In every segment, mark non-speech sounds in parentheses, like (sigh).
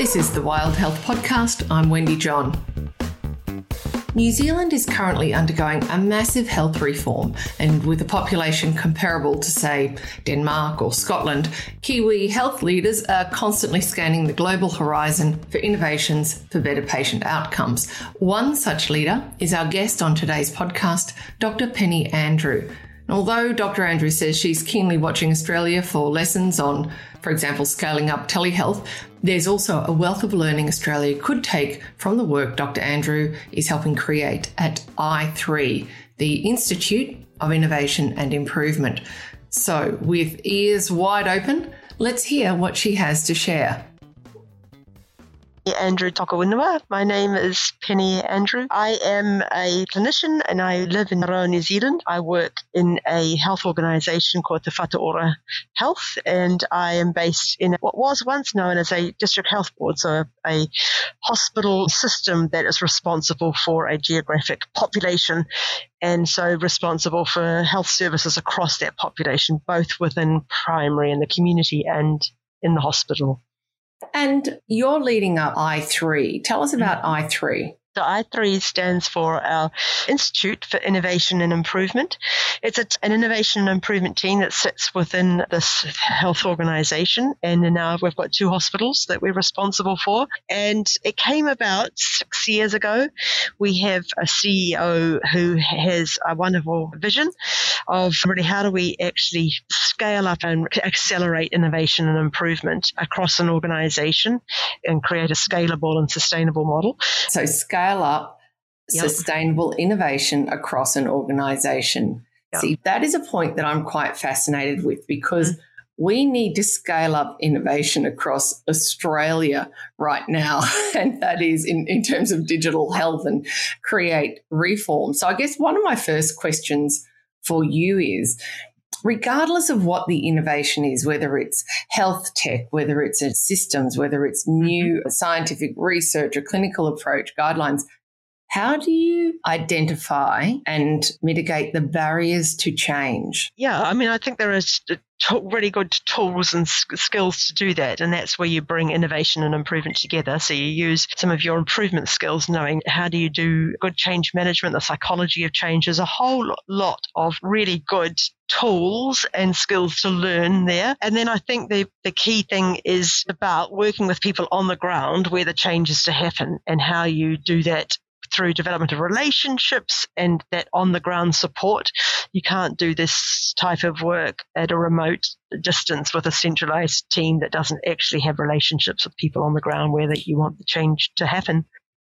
This is the Wild Health Podcast. I'm Wendy John. New Zealand is currently undergoing a massive health reform, and with a population comparable to, say, Denmark or Scotland, Kiwi health leaders are constantly scanning the global horizon for innovations for better patient outcomes. One such leader is our guest on today's podcast, Dr. Penny Andrew. Although Dr. Andrew says she's keenly watching Australia for lessons on, for example, scaling up telehealth, there's also a wealth of learning Australia could take from the work Dr. Andrew is helping create at I3, the Institute of Innovation and Improvement. So, with ears wide open, let's hear what she has to share. Andrew Tokowinua. My name is Penny Andrew. I am a clinician and I live in Aotearoa, New Zealand. I work in a health organisation called Te Whatu Ora Health and I am based in what was once known as a district health board, so a hospital system that is responsible for a geographic population and so responsible for health services across that population, both within primary and the community and in the hospital. And you're leading up I3. Tell us about mm-hmm. I3. So I3 stands for our Institute for Innovation and Improvement. It's an innovation and improvement team that sits within this health organization. And now we've got two hospitals that we're responsible for. And it came about six years ago. We have a CEO who has a wonderful vision of really how do we actually scale up and accelerate innovation and improvement across an organization and create a scalable and sustainable model. So scale up yep. sustainable innovation across an organization. Yep. See, that is a point that I'm quite fascinated with because mm-hmm. we need to scale up innovation across Australia right now. (laughs) And that is in, in terms of digital health and create reform. So I guess one of my first questions for you is regardless of what the innovation is, whether it's health tech, whether it's systems, whether it's new mm-hmm. scientific research or clinical approach guidelines, how do you identify and mitigate the barriers to change? Yeah, I mean, I think there is really good tools and skills to do that. And that's where you bring innovation and improvement together. So you use some of your improvement skills, knowing how do you do good change management, the psychology of change. There's a whole lot of really good tools and skills to learn there. And then I think the, the key thing is about working with people on the ground where the change is to happen and how you do that through development of relationships and that on the ground support. You can't do this type of work at a remote distance with a centralized team that doesn't actually have relationships with people on the ground where that you want the change to happen.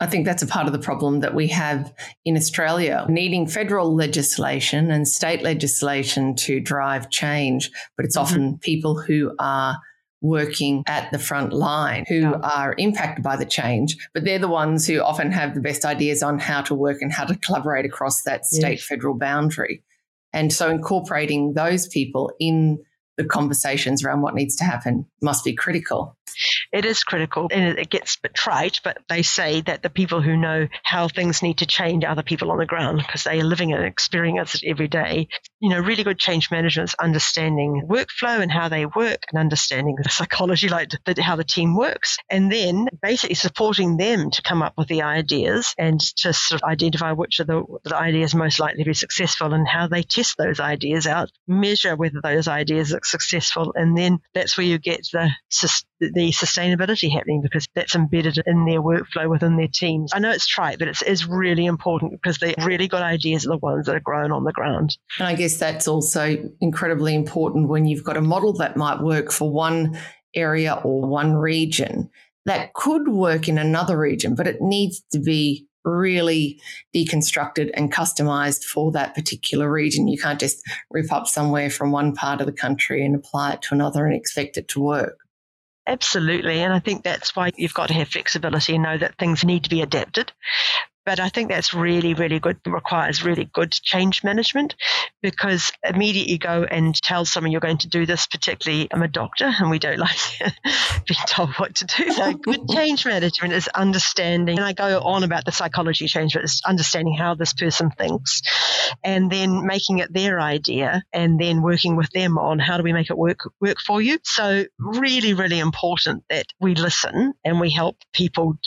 I think that's a part of the problem that we have in Australia, needing federal legislation and state legislation to drive change. But it's mm-hmm. often people who are working at the front line who yeah. are impacted by the change, but they're the ones who often have the best ideas on how to work and how to collaborate across that state yes. federal boundary. And so incorporating those people in the conversations around what needs to happen must be critical. It is critical and it gets trite, but they say that the people who know how things need to change are the people on the ground because they are living and experiencing it every day. You know, really good change management is understanding workflow and how they work and understanding the psychology, like the, how the team works, and then basically supporting them to come up with the ideas and to sort of identify which of the, the ideas most likely to be successful and how they test those ideas out, measure whether those ideas are successful, and then that's where you get the the sustainability happening because that's embedded in their workflow within their teams. I know it's trite, but it's, it's really important because the really good ideas are the ones that are grown on the ground. And I guess that's also incredibly important when you've got a model that might work for one area or one region that could work in another region, but it needs to be really deconstructed and customized for that particular region. You can't just rip up somewhere from one part of the country and apply it to another and expect it to work. Absolutely. And I think that's why you've got to have flexibility and know that things need to be adapted. But I think that's really, really good, requires really good change management because immediately go and tell someone you're going to do this, particularly I'm a doctor and we don't (laughs) like being told what to do. So good (laughs) change management is understanding, and I go on about the psychology change, but it's understanding how this person thinks and then making it their idea and then working with them on how do we make it work work for you. So really, really important that we listen and we help people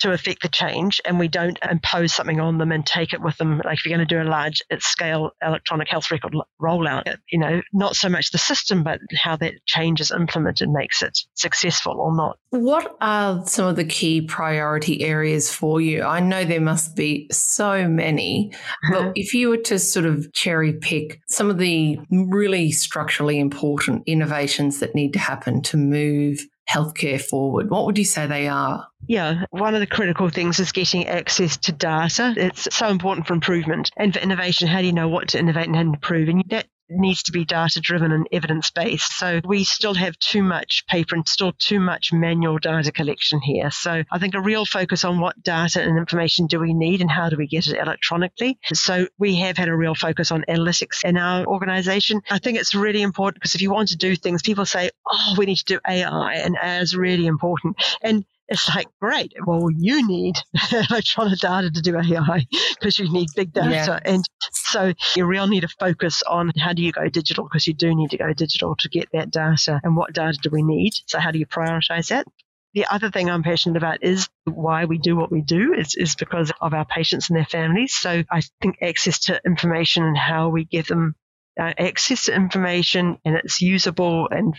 to affect the change and we don't impose something on them and take it with them. Like if you're going to do a large scale electronic health record rollout you know not so much the system but how that change is implemented makes it successful or not. What are some of the key priority areas for you? I know there must be so many but uh-huh. if you were to sort of cherry pick some of the really structurally important innovations that need to happen to move healthcare forward? What would you say they are? Yeah, one of the critical things is getting access to data. It's so important for improvement and for innovation. How do you know what to innovate and improve? And that needs to be data driven and evidence based. So we still have too much paper and still too much manual data collection here. So I think a real focus on what data and information do we need and how do we get it electronically. So we have had a real focus on analytics in our organization. I think it's really important because if you want to do things, people say, oh, we need to do AI and AI is really important. And it's like, great. Well, you need (laughs) electronic data to do AI because you need big data. Yeah. And so you really need to focus on how do you go digital because you do need to go digital to get that data and what data do we need. So how do you prioritize that? The other thing I'm passionate about is why we do what we do is, is because of our patients and their families. So I think access to information and how we give them uh, access to information and it's usable and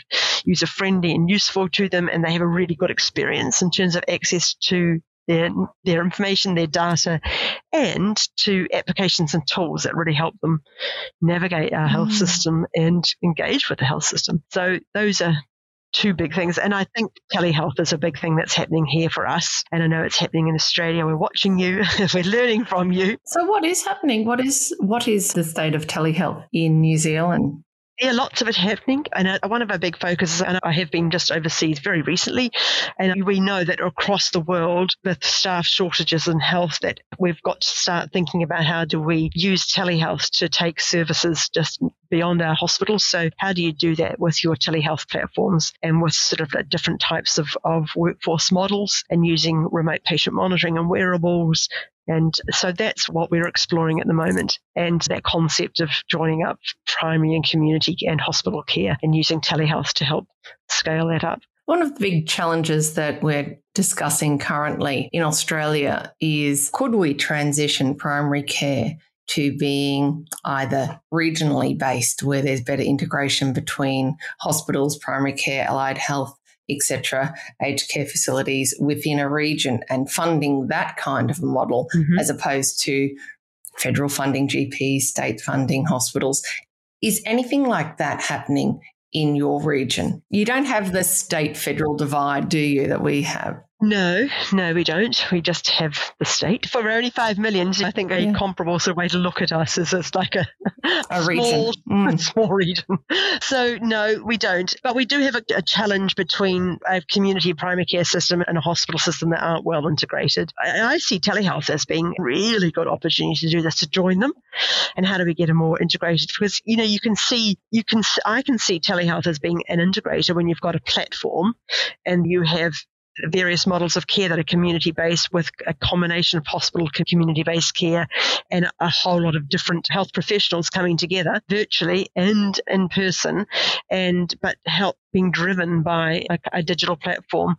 user friendly and useful to them and they have a really good experience in terms of access to their their information, their data, and to applications and tools that really help them navigate our health mm. system and engage with the health system. So those are two big things. And I think telehealth is a big thing that's happening here for us. And I know it's happening in Australia. We're watching you, (laughs) we're learning from you. So what is happening? What is what is the state of telehealth in New Zealand? Yeah, lots of it happening. And uh, one of our big focuses, and I have been just overseas very recently, and we know that across the world, with staff shortages in health, that we've got to start thinking about how do we use telehealth to take services just beyond our hospitals. So how do you do that with your telehealth platforms and with sort of different types of, of workforce models and using remote patient monitoring and wearables and so that's what we're exploring at the moment. And that concept of joining up primary and community and hospital care and using telehealth to help scale that up. One of the big challenges that we're discussing currently in Australia is could we transition primary care to being either regionally based, where there's better integration between hospitals, primary care, allied health, etc., aged care facilities within a region and funding that kind of model mm-hmm. as opposed to federal funding GPs, state funding hospitals. Is anything like that happening in your region? You don't have the state federal divide, do you, that we have? No, no, we don't. We just have the state. For only five million, I think a yeah. comparable sort of way to look at us is as like a, a small, region. (laughs) Mm. small region. So no, we don't. But we do have a, a, challenge between a community primary care system and a hospital system that aren't well integrated. I, I see telehealth as being a really good opportunity to do this, to join them. And how do we get a more integrated? Because you know, you can see, you can, I can see telehealth as being an integrator when you've got a platform and you have various models of care that are community based with a combination of hospital community based care and a whole lot of different health professionals coming together virtually and in person and but help being driven by a, a, digital platform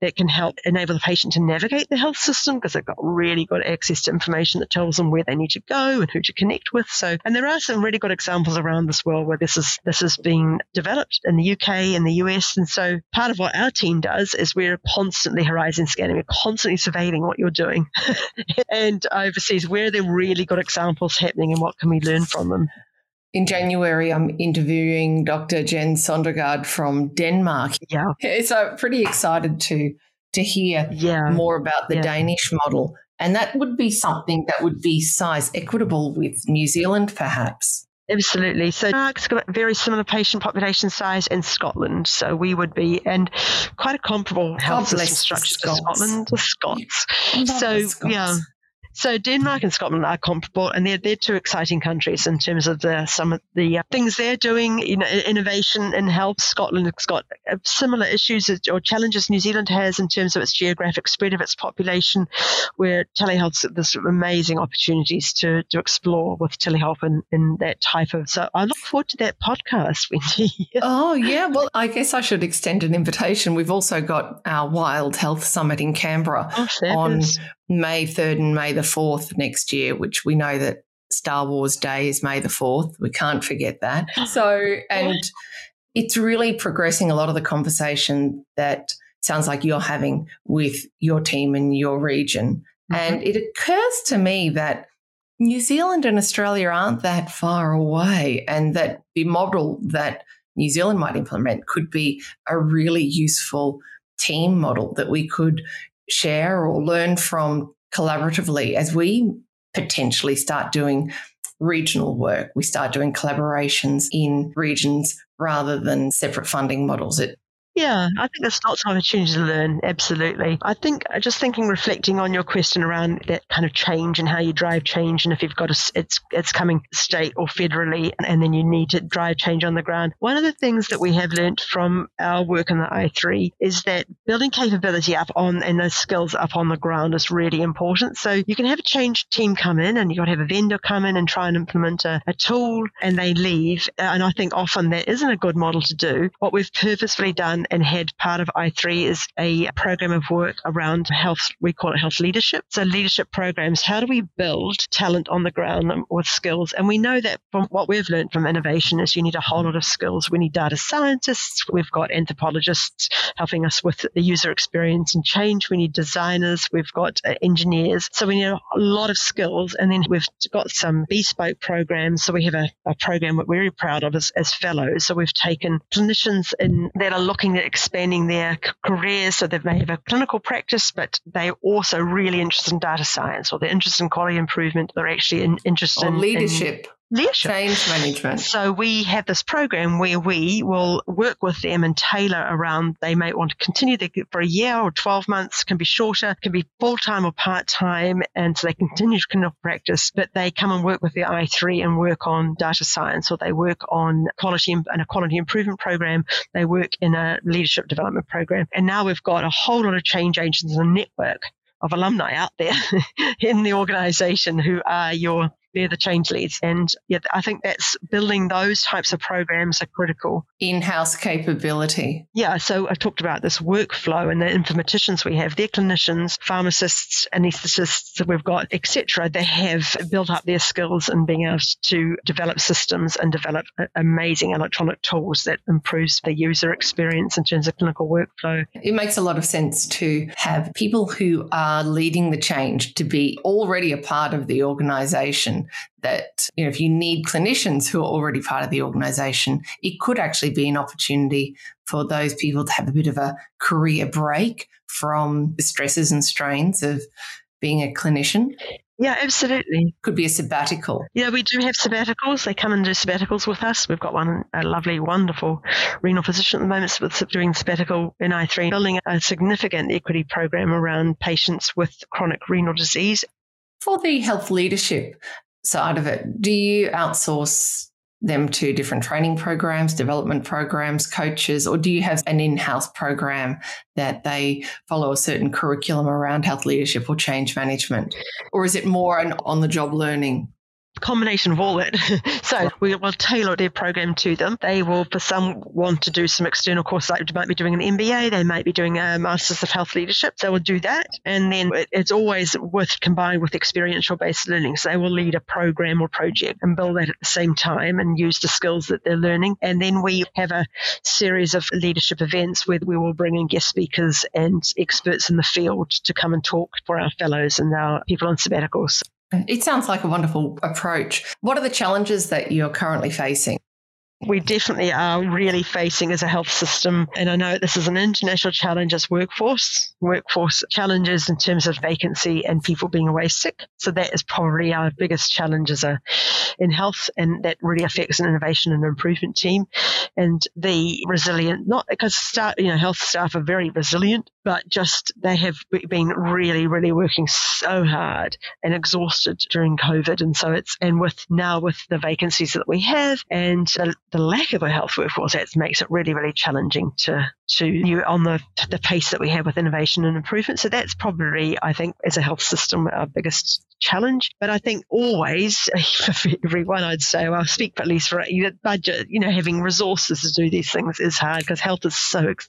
that can help enable the patient to navigate the health system because they've got really good access to information that tells them where they need to go and who to connect with. So, and there are some really good examples around this world where this is this is being developed in the UK and the US. And so, part of what our team does is we're constantly horizon scanning, we're constantly surveilling what you're doing, (laughs) and overseas where are there really good examples happening and what can we learn from them in January, I'm interviewing Dr. Jens Sondergaard from Denmark. Yeah. (laughs) So pretty excited to to hear yeah. more about the yeah. Danish model. And that would be something that would be size equitable with New Zealand, perhaps. Absolutely. So Denmark's got a very similar patient population size in Scotland. So we would be, and quite a comparable health system structure to Scotland, the Scots. So, yeah. So Denmark and Scotland are comparable, and they're they're two exciting countries in terms of the some of the uh, things they're doing. You know, innovation in health. Scotland has got uh, similar issues or challenges New Zealand has in terms of its geographic spread of its population, where telehealth there's amazing opportunities to to explore with telehealth in, in that type of. So I look forward to that podcast, (laughs) Wendy. oh yeah, well I guess I should extend an invitation. We've also got our Wild Health Summit in Canberra oh, on May 3rd and May the 4th next year, which we know that Star Wars Day is May the 4th. We can't forget that. (gasps) So, and it's really progressing a lot of the conversation that sounds like you're having with your team in your region. Mm-hmm. And it occurs to me that New Zealand and Australia aren't that far away, and that the model that New Zealand might implement could be a really useful team model that we could share or learn from collaboratively as we potentially start doing regional work. We start doing collaborations in regions rather than separate funding models. It yeah, I think there's lots of opportunity to learn. Absolutely. I think uh, just thinking, reflecting on your question around that kind of change and how you drive change, and if you've got a, it's it's coming state or federally, and then you need to drive change on the ground. One of the things that we have learned from our work in the I3 is that building capability up on and those skills up on the ground is really important. So you can have a change team come in, and you've got to have a vendor come in and try and implement a, a tool, and they leave. And I think often that isn't a good model to do. What we've purposefully done and head part of I3 is a program of work around health. We call it health leadership. So leadership programs. How do we build talent on the ground with skills? And we know that from what we've learned from innovation is you need a whole lot of skills. We need data scientists. We've got anthropologists helping us with the user experience and change. We need designers. We've got uh, engineers. So we need a lot of skills. And then we've got some bespoke programs. So we have a, a program that we're very proud of as, as fellows. So we've taken clinicians in, that are looking at expanding their careers so they may have a clinical practice, but they're also really interested in data science or they're interested in quality improvement. They're actually in, interested or in leadership. In, leadership. Change management. So we have this program where we will work with them and tailor around they may want to continue for a year or 12 months, can be shorter, can be full time or part time. And so they continue to kind of practice, but they come and work with the I3 and work on data science or they work on quality and a quality improvement program. They work in a leadership development program. And now we've got a whole lot of change agents and a network of alumni out there (laughs) in the organization who are your they're the change leads. And yeah, I think that's building those types of programs are critical. In-house capability. Yeah. So I talked about this workflow and the informaticians we have. They're clinicians, pharmacists, anaesthetists that we've got, etc. They have built up their skills in being able to develop systems and develop amazing electronic tools that improves the user experience in terms of clinical workflow. It makes a lot of sense to have people who are leading the change to be already a part of the organization that you know if you need clinicians who are already part of the organization it could actually be an opportunity for those people to have a bit of a career break from the stresses and strains of being a clinician yeah, absolutely. Could be a sabbatical. Yeah, we do have sabbaticals. They come and do sabbaticals with us. We've got one, a lovely, wonderful renal physician at the moment with doing sabbatical in I3, building a significant equity program around patients with chronic renal disease. For the health leadership, side of it, do you outsource them to different training programs, development programs, coaches, or do you have an in house program that they follow a certain curriculum around health leadership or change management? Or is it more an on the job learning? Combination of all that. (laughs) so we will tailor their program to them. They will, for some, want to do some external courses. Like they might be doing an MBA, they might be doing a Masters of Health Leadership. So we'll do that, and then it's always with combined with experiential based learning. So they will lead a program or project and build that at the same time and use the skills that they're learning. And then we have a series of leadership events where we will bring in guest speakers and experts in the field to come and talk for our fellows and our people on sabbaticals. It sounds like a wonderful approach. What are the challenges that you're currently facing? We definitely are really facing as a health system. And I know this is an international challenge as workforce, workforce challenges in terms of vacancy and people being away sick. So that is probably our biggest challenge as a, in health. And that really affects an innovation and improvement team and the resilient, not because staff, you know, health staff are very resilient, but just they have been really, really working so hard and exhausted during COVID. And so it's, and with now with the vacancies that we have and the, the lack of a health workforce, that makes it really, really challenging to, to you on the, the pace that we have with innovation and improvement. So that's probably, I think, as a health system, our biggest challenge. But I think always, (laughs) for everyone, I'd say, well, I'll speak at least for you budget, you know, having resources to do these things is hard because health is so ex-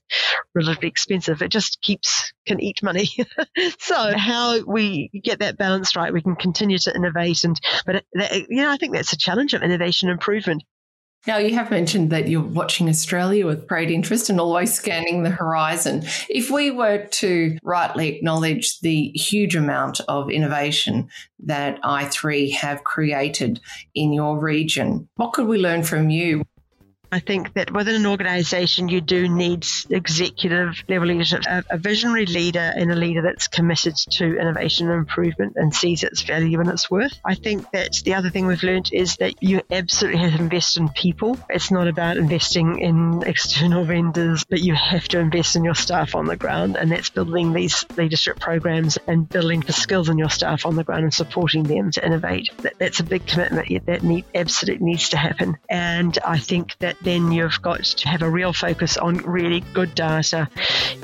relatively expensive. It just keeps, can eat money. (laughs) so how we get that balance right, we can continue to innovate. And, but, it, that, you know, I think that's a challenge of innovation and improvement. Now, you have mentioned that you're watching Australia with great interest and always scanning the horizon. If we were to rightly acknowledge the huge amount of innovation that i3 have created in your region, what could we learn from you? I think that within an organization, you do need executive level leadership, a, a, visionary leader and a leader that's committed to innovation and improvement and sees its value and its worth. I think that the other thing we've learned is that you absolutely have to invest in people. It's not about investing in external vendors, but you have to invest in your staff on the ground. And that's building these leadership programs and building the skills in your staff on the ground and supporting them to innovate. That, that's a big commitment that need, absolutely needs to happen. And I think that then you've got to have a real focus on really good data,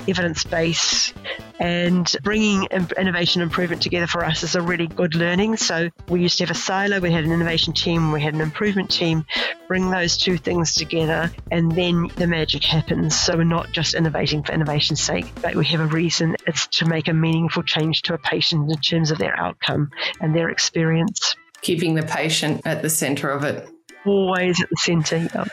evidence base, and bringing innovation and improvement together for us is a really good learning. So we used to have a silo, we had an innovation team, we had an improvement team. Bring those two things together, and then the magic happens. So we're not just innovating for innovation's sake, but we have a reason. It's to make a meaningful change to a patient in terms of their outcome and their experience. Keeping the patient at the centre of it. Always at the centre. Yeah.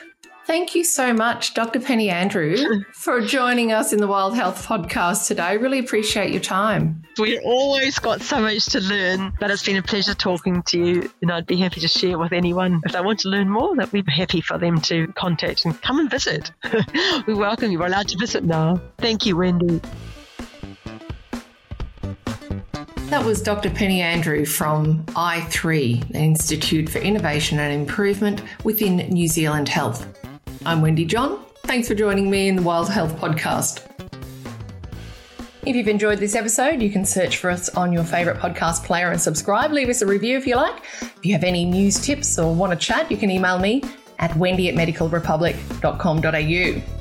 Thank you so much, Dr. Penny Andrew, (laughs) for joining us in the Wild Health podcast today. Really appreciate your time. We've always got so much to learn, but it's been a pleasure talking to you. And I'd be happy to share with anyone if they want to learn more, that we'd be happy for them to contact and come and visit. (laughs) we welcome you. We're allowed to visit now. Thank you, Wendy. That was Dr. Penny Andrew from i3, the Institute for Innovation and Improvement within New Zealand Health. I'm Wendy John. Thanks for joining me in the Wild Health Podcast. If you've enjoyed this episode, you can search for us on your favourite podcast player and subscribe. Leave us a review if you like. If you have any news tips or want to chat, you can email me at wendy at medicalrepublic.com.au.